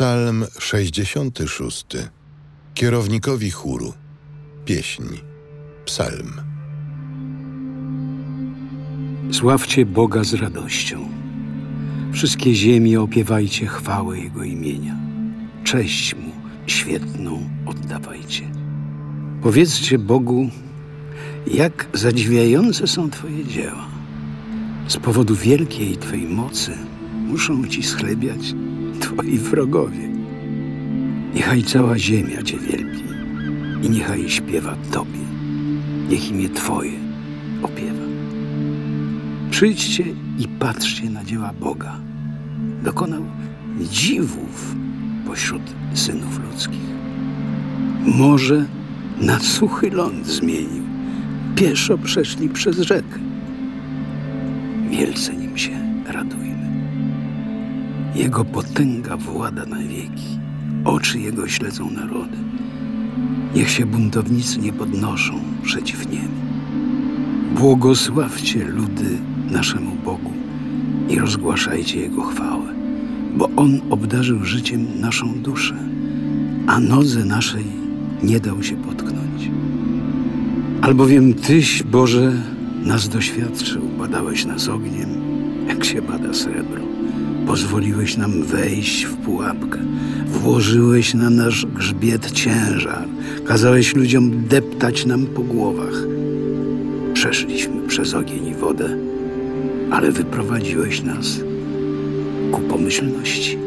Psalm 66. Kierownikowi chóru. Pieśń. Psalm. Sławcie Boga z radością. Wszystkie ziemie opiewajcie chwałę Jego imienia. Cześć Mu świetną oddawajcie. Powiedzcie Bogu, jak zadziwiające są Twoje dzieła. Z powodu wielkiej Twojej mocy muszą Ci schlebiać Twoi wrogowie. Niechaj cała ziemia Cię wielbi i niechaj śpiewa Tobie. Niech imię Twoje opiewa. Przyjdźcie i patrzcie na dzieła Boga. Dokonał dziwów pośród synów ludzkich. Morze na suchy ląd zmienił. Pieszo przeszli przez rzekę. Wielce nim się radujmy. Jego potęga włada na wieki. Oczy Jego śledzą narody. Niech się buntownicy nie podnoszą przeciw niemu. Błogosławcie ludy naszemu Bogu i rozgłaszajcie Jego chwałę, bo On obdarzył życiem naszą duszę, a nodze naszej nie dał się potknąć. Albowiem Tyś, Boże, nas doświadczył, badałeś nas ogniem, jak się bada srebro. Pozwoliłeś nam wejść w pułapkę, włożyłeś na nasz grzbiet ciężar, kazałeś ludziom deptać nam po głowach. Przeszliśmy przez ogień i wodę, ale wyprowadziłeś nas ku pomyślności.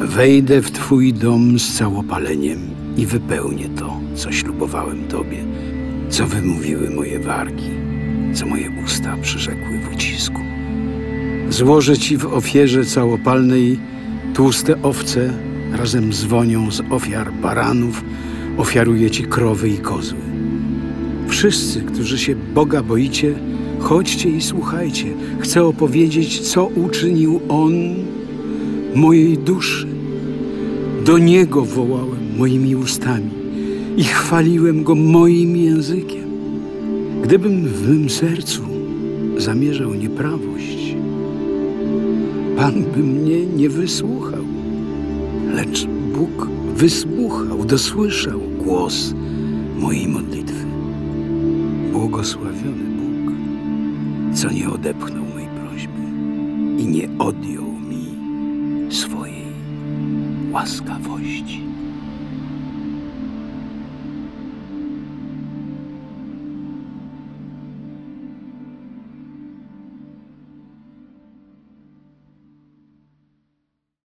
Wejdę w Twój dom z całopaleniem i wypełnię to, co ślubowałem Tobie, co wymówiły moje wargi, co moje usta przyrzekły w ucisku. Złożę Ci w ofierze całopalnej tłuste owce razem z wonią z ofiar baranów, ofiaruję Ci krowy i kozły. Wszyscy, którzy się Boga boicie, chodźcie i słuchajcie. Chcę opowiedzieć, co uczynił On mojej duszy. Do Niego wołałem moimi ustami i chwaliłem Go moim językiem. Gdybym w mym sercu zamierzał nieprawość, Pan by mnie nie wysłuchał, lecz Bóg wysłuchał, dosłyszał głos mojej modlitwy. Błogosławiony Bóg, co nie odepchnął mojej prośby i nie odjął mi swojej łaskawości.